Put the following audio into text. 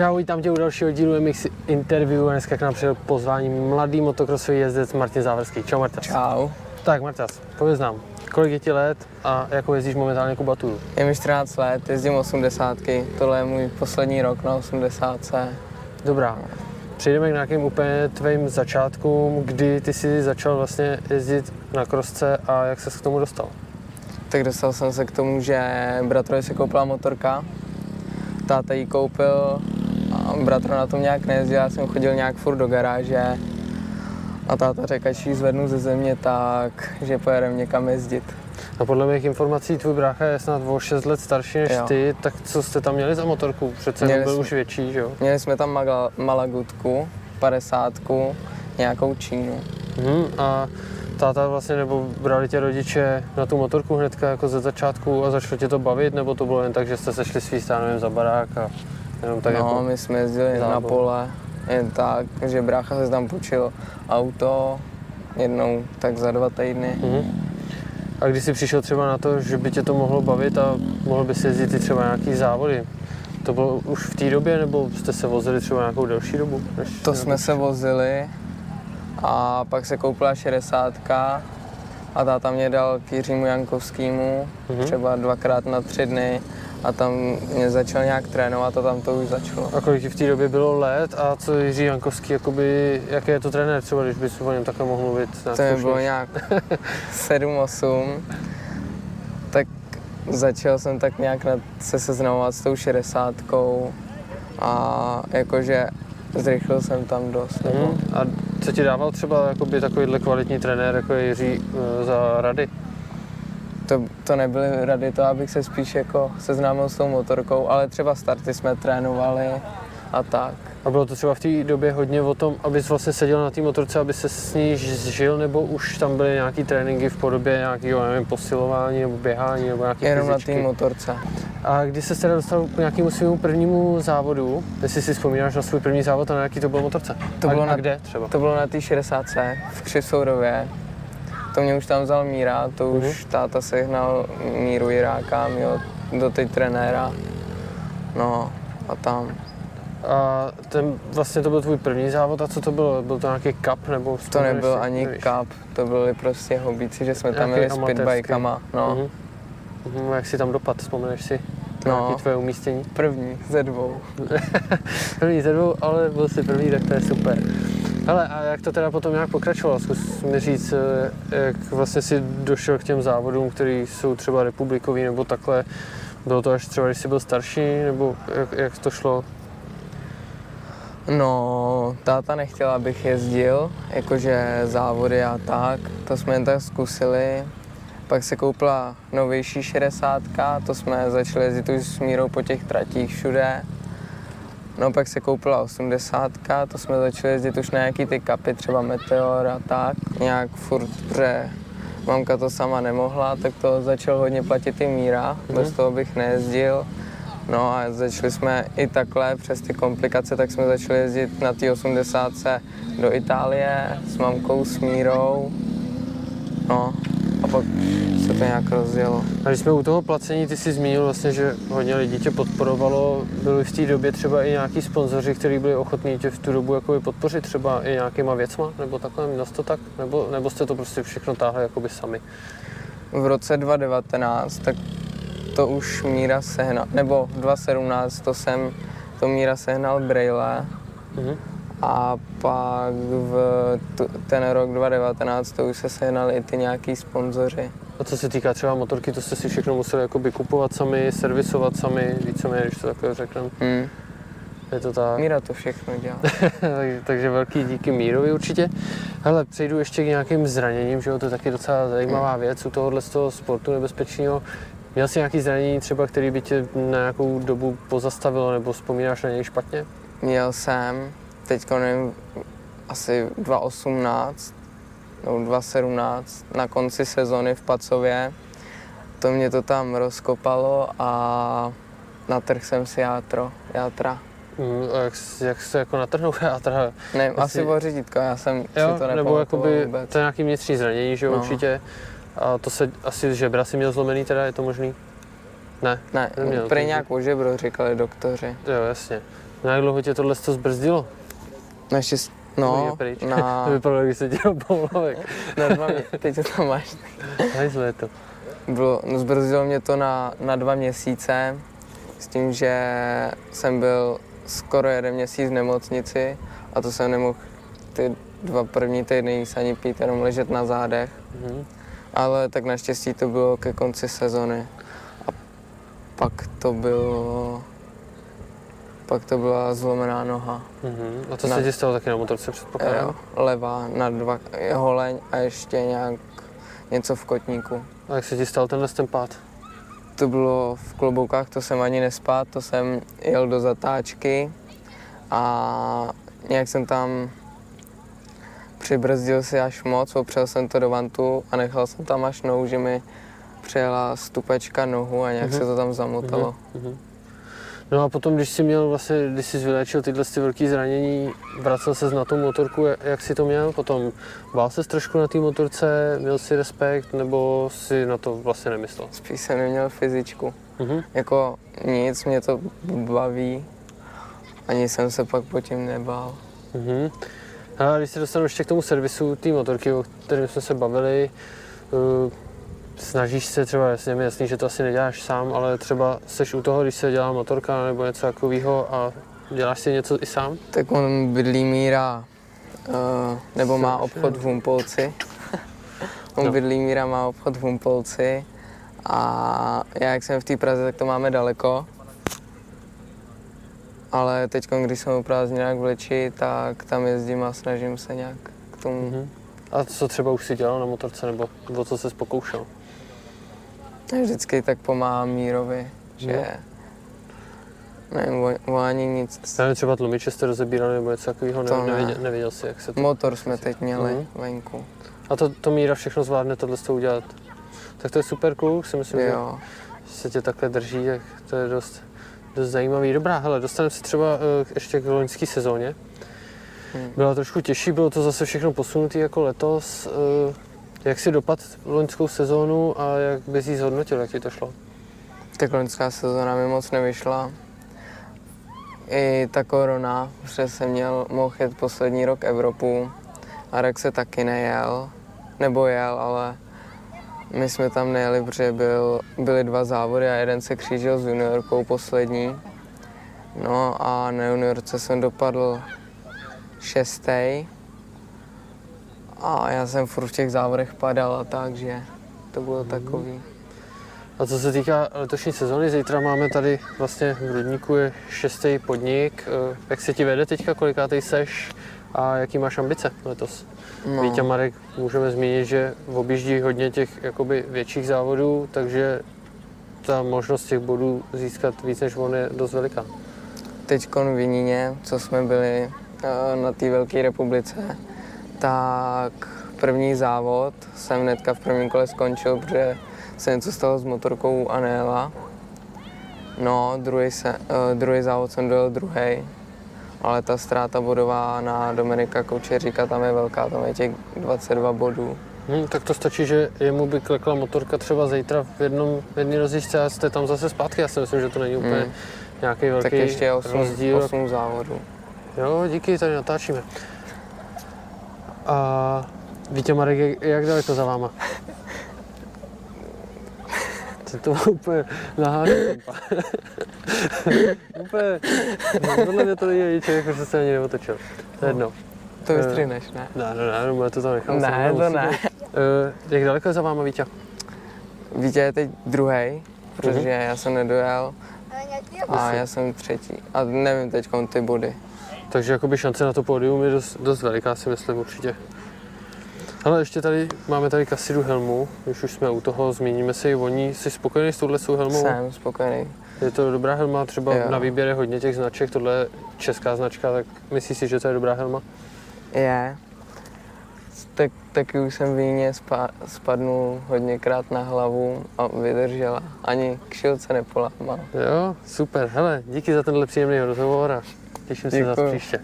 Čau, vítám tě u dalšího dílu MX Interview. Dneska k nám přijel pozvání mladý motokrosový jezdec Martin Závorský. Čau Marta. Čau. Tak Martas, pověz nám, kolik je ti let a jako jezdíš momentálně kubaturu? Je mi 14 let, jezdím 80. Tohle je můj poslední rok na 80. Dobrá. Přejdeme k nějakým úplně tvým začátkům, kdy ty jsi začal vlastně jezdit na krosce a jak ses k tomu dostal? Tak dostal jsem se k tomu, že bratrovi se koupila motorka, táta ji koupil a bratr na tom nějak nejezdil, já jsem chodil nějak furt do garáže a táta řekl, až ji zvednu ze země, tak že pojedeme někam jezdit. A podle mých informací tvůj brácha je snad o 6 let starší než Jo. ty, tak co jste tam měli za motorku? Přece Měli byl jsme- už větší, že jo? Měli jsme tam magla, malagutku, 50, nějakou Čínu. Mhm. A táta vlastně, nebo brali tě rodiče na tu motorku hnedka jako ze začátku a začalo tě to bavit, nebo to bylo jen tak, že jste se šli svý nevím, za barák a jenom tak no, jako... my jsme jezdili na pole, jen tak, že brácha se tam půjčil auto, jednou tak za dva týdny. Mhm. A když jsi přišel třeba na to, že by tě to mohlo bavit a mohl bys jezdit i třeba nějaký závody, to bylo už v té době, nebo jste se vozili třeba nějakou delší dobu? Než To jsme se vozili a pak se koupila 60 a táta mě dal k Jiřímu Jankovskému Mhm. třeba dvakrát na tři dny a tam mě začal nějak trénovat a tam to už začalo. A kolik v té době bylo let a co Jiří Jankovský, jakoby, jaký je to trenér třeba, když bys o něm takhle mohl mluvit? To mi bylo nějak 7-8, tak začal jsem tak nějak se seznamovat s tou 60 a jakože zrychlil jsem tam dost. Mhm. A co ti dával třeba jakoby, takovýhle kvalitní trenér, jako je Jiří, eh, za rady? To, nebyly rady to, abych se spíš jako seznámil s tou motorkou, ale třeba starty jsme trénovali a tak. A bylo to třeba v té době hodně o tom, abys vlastně seděl na té motorce, aby se s ní zžil, nebo už tam byly nějaký tréninky v podobě nějakého, nevím, posilování nebo běhání nebo nějaký Jenom na té fyzičky? motorce. A když se teda dostal k nějakému svému prvnímu závodu, jestli si vzpomínáš na svůj první závod a na jaký to byl motorce? To a, bylo a na- kde třeba? To bylo na té 60 v Křisourově. To mě už tam vzal Míra, to už Mhm. táta sehnal Míru Jiráka, mýho do teď trenéra. No a tam. A ten, vlastně to byl tvůj první závod a co to bylo? Byl to nějaký cup nebo To nebyl si? ani Nevíš? cup, to byli prostě hobíci, že jsme tam jeli s pitbikama. No, Mhm. Mhm, jak si tam dopad, vzpomeneš si? No. Nějaký tvoje umístění? první ze dvou. První ze dvou, ale byl si první, tak to je super. Hele, a jak to teda potom nějak pokračovalo? Zkus mi říct, eh, jak vlastně si došel k těm závodům, které jsou třeba republikový nebo takhle. Bylo to až třeba, když jsi byl starší, nebo jak, jak to šlo? No, táta nechtěl, abych jezdil, jakože závody a tak, to jsme jen tak zkusili. Pak se koupila novější 60, to jsme začali jezdit už s Mírou po těch tratích všude. No pak se koupila 80, to jsme začali jezdit už na nějaký ty kapy, třeba Meteor a tak, nějak furt, protože mamka to sama nemohla, tak to začal hodně platit i Míra, bez toho bych nejezdil. No a začali jsme i takhle přes ty komplikace, tak jsme začali jezdit na té 80 do Itálie s mamkou, s Mírou. Pak se to nějak rozjelo. A když jsme u toho placení, ty jsi zmínil vlastně, že hodně lidí tě podporovalo. Byli v té době třeba i nějaký sponzoři, kteří byli ochotní tě v tu dobu jakoby podpořit třeba i nějakýma věcma, nebo takhle, měl to tak? Nebo, nebo jste to prostě všechno táhli jakoby sami? V roce 2019, tak to už Míra sehnal, nebo 2017 to jsem, to Míra sehnal Braille Mhm. A pak v ten rok 2019 to už se sehnali i ty nějaký sponzoři. A co se týká třeba motorky, to jste si všechno museli jakoby kupovat sami, servisovat sami, víceméně, když to takhle řekneme. Hmm. Je to tak. Míra to všechno dělá. takže, takže velký díky Mírovi určitě. Hele, přejdu ještě k nějakým zraněním, že jo, to je taky docela zajímavá věc u tohohle z toho sportu nebezpečného. Měl jsi nějaký zranění třeba, který by tě na nějakou dobu pozastavilo, nebo vzpomínáš na něj špatně? Měl jsem, teď nevím, asi 2018 nebo 2017 na konci sezony v Pacově. To mě to tam rozkopalo a natrhl jsem si játro, játra. Mm, a jak, jak se jako natrhnou játra? Ne, Jestli- asi o řídítko, já jsem si Jo, to nebo nepamatoval jakoby, vůbec. to je nějaký vnitřní zranění, že jo, No. určitě. A to se asi žebra si měl zlomený teda, je to možný? Ne, Ne, prý nějak o žebro říkali doktoři. jo, jasně. Na jak dlouho tě tohle to zbrzdilo? Naštěstí, no, pryč. na, To vypadalo, když se dělal Pavlovek. na dva mě, teď to tam máš. Hajzle je to. Bylo, no zbrzdilo mě to na, na dva měsíce, s tím, že jsem byl skoro jeden měsíc v nemocnici a to jsem nemohl ty dva první týdny jíst ani pít, jenom ležet na zádech. Mhm. Ale tak naštěstí to bylo ke konci sezony. A pak to bylo... Pak to byla zlomená noha. Mhm. A to Na- se ti stalo taky na motorce Jo, předpokládám? levá na dva holeň a ještě nějak něco v kotníku. A jak se ti stal tenhle ten pád? To bylo v kloboukách, to jsem ani nespát, to jsem jel do zatáčky a nějak jsem tam přibrzdil si až moc, opřel jsem to do vantu a nechal jsem tam až nohu, že mi přijela stupečka nohu a nějak Mhm. se to tam zamotalo. Mhm. No a potom, když jsi měl vlastně, když jsi vyléčil tyhle ty velké zranění, vracel ses na tu motorku, jak- jsi to měl potom? Bál ses trošku na té motorce, měl si respekt, nebo si na to vlastně nemyslel? Spíš jsem neměl fyzičku. Mhm. Jako nic, mě to baví, ani jsem se pak po tím nebál. Mhm. A když se dostanu ještě k tomu servisu té motorky, o kterém jsme se bavili, uh, snažíš se třeba, jasně mi jasný, že to asi neděláš sám, ale třeba seš u toho, když se dělá motorka nebo něco takového a děláš si něco i sám? Tak on bydlí Míra, uh, nebo má obchod v Humpolci. on No. bydlí Míra, má obchod v Humpolci. A já, jak jsem v té Praze, tak to máme daleko. Ale teď, když jsem u prázdninách v Leči, tak tam jezdím a snažím se nějak k tomu. Mhm. A co třeba už si dělal na motorce, nebo o co se pokoušel? Já vždycky tak pomáhám Mírovi, že nevím, o, o ani nic. Nevím, třeba tlumiče jste rozebírali nebo něco takového, ne, ne. nevěděl, nevěděl jsi, jak se to... Motor jsme teď měli Mhm. venku. A to, to Míra všechno zvládne tohle to udělat. Tak to je super kluk, si myslím, Jo. že se tě takhle drží, tak to je dost, dost zajímavý. Dobrá, hele, dostaneme se třeba eh, ještě k loňské sezóně. Hmm. Byla trošku těžší, bylo to zase všechno posunutý jako letos. Jak si dopad loňskou sezónu a jak bys jí zhodnotil, jak ti to šlo? Tak loňská sezóna mi moc nevyšla. I ta korona, protože jsem měl, mohl jet poslední rok Evropu. A rok se taky nejel, nebo jel, ale my jsme tam nejeli, protože byl, byly dva závody a jeden se křížil s juniorkou poslední. No a na juniorce jsem dopadl šestý. A já jsem furt v těch závodech padal a tak, že to bylo takový. A co se týká letošní sezóny, zítra máme tady vlastně v Rudníku je šestý podnik. Eh, Jak se ti vede teďka, kolikátej seš a jaký máš ambice letos? No. Vítě Marek můžeme zmínit, že objíždí hodně těch jakoby větších závodů, takže ta možnost těch bodů získat víc než on je dost veliká. teď v Viníně, co jsme byli eh, na té Velké republice, tak první závod jsem hnedka v prvním kole skončil, protože se něco stalo s motorkou a nejela. No, druhý, se, uh, druhý závod jsem dojel druhý, ale ta ztráta bodová na Dominika Koučeříka tam je velká, tam je těch 22 bodů. Hm, tak to stačí, že jemu by klekla motorka třeba zítra v jednom v jedné rozjížďce a jste tam zase zpátky. Já si myslím, že to není úplně Mm. nějaký velký Tak ještě je 8, rozdíl. 8 závodů. Jo, díky, tady natáčíme. A Vítě Marek, jak, jak daleko za váma? To to bylo úplně naháží úplně, no, podle mě to není niček, jako že se ani neotočil. To je jedno. To Eh, vystřihneš, ne? Ne, ne, ne, ne, to tam nechám. Ne, to ne. Eh, jak daleko je za váma Vítě? Vítě je teď druhý, protože Mhm. já jsem nedojel a já jsem třetí. A nevím teď ty body. Takže jakoby šance na to pódium je dost, dost veliká, si myslím určitě. Ale ještě tady máme tady Kasidu helmu, když už jsme u toho, zmíníme si i o ní. Jsi spokojený s touhle svou helmou? Jsem spokojený. Je to dobrá helma, třeba Jo. na výběr je hodně těch značek, tohle je česká značka, tak myslíš si, že to je dobrá helma? Je. Tak, taky už jsem v Víně spa, spadnul hodněkrát na hlavu a vydržela. Ani kšilce nepolámal. Jo, super, hele, díky za tenhle příjemný rozhovor a těším se zase Děkuju. příště.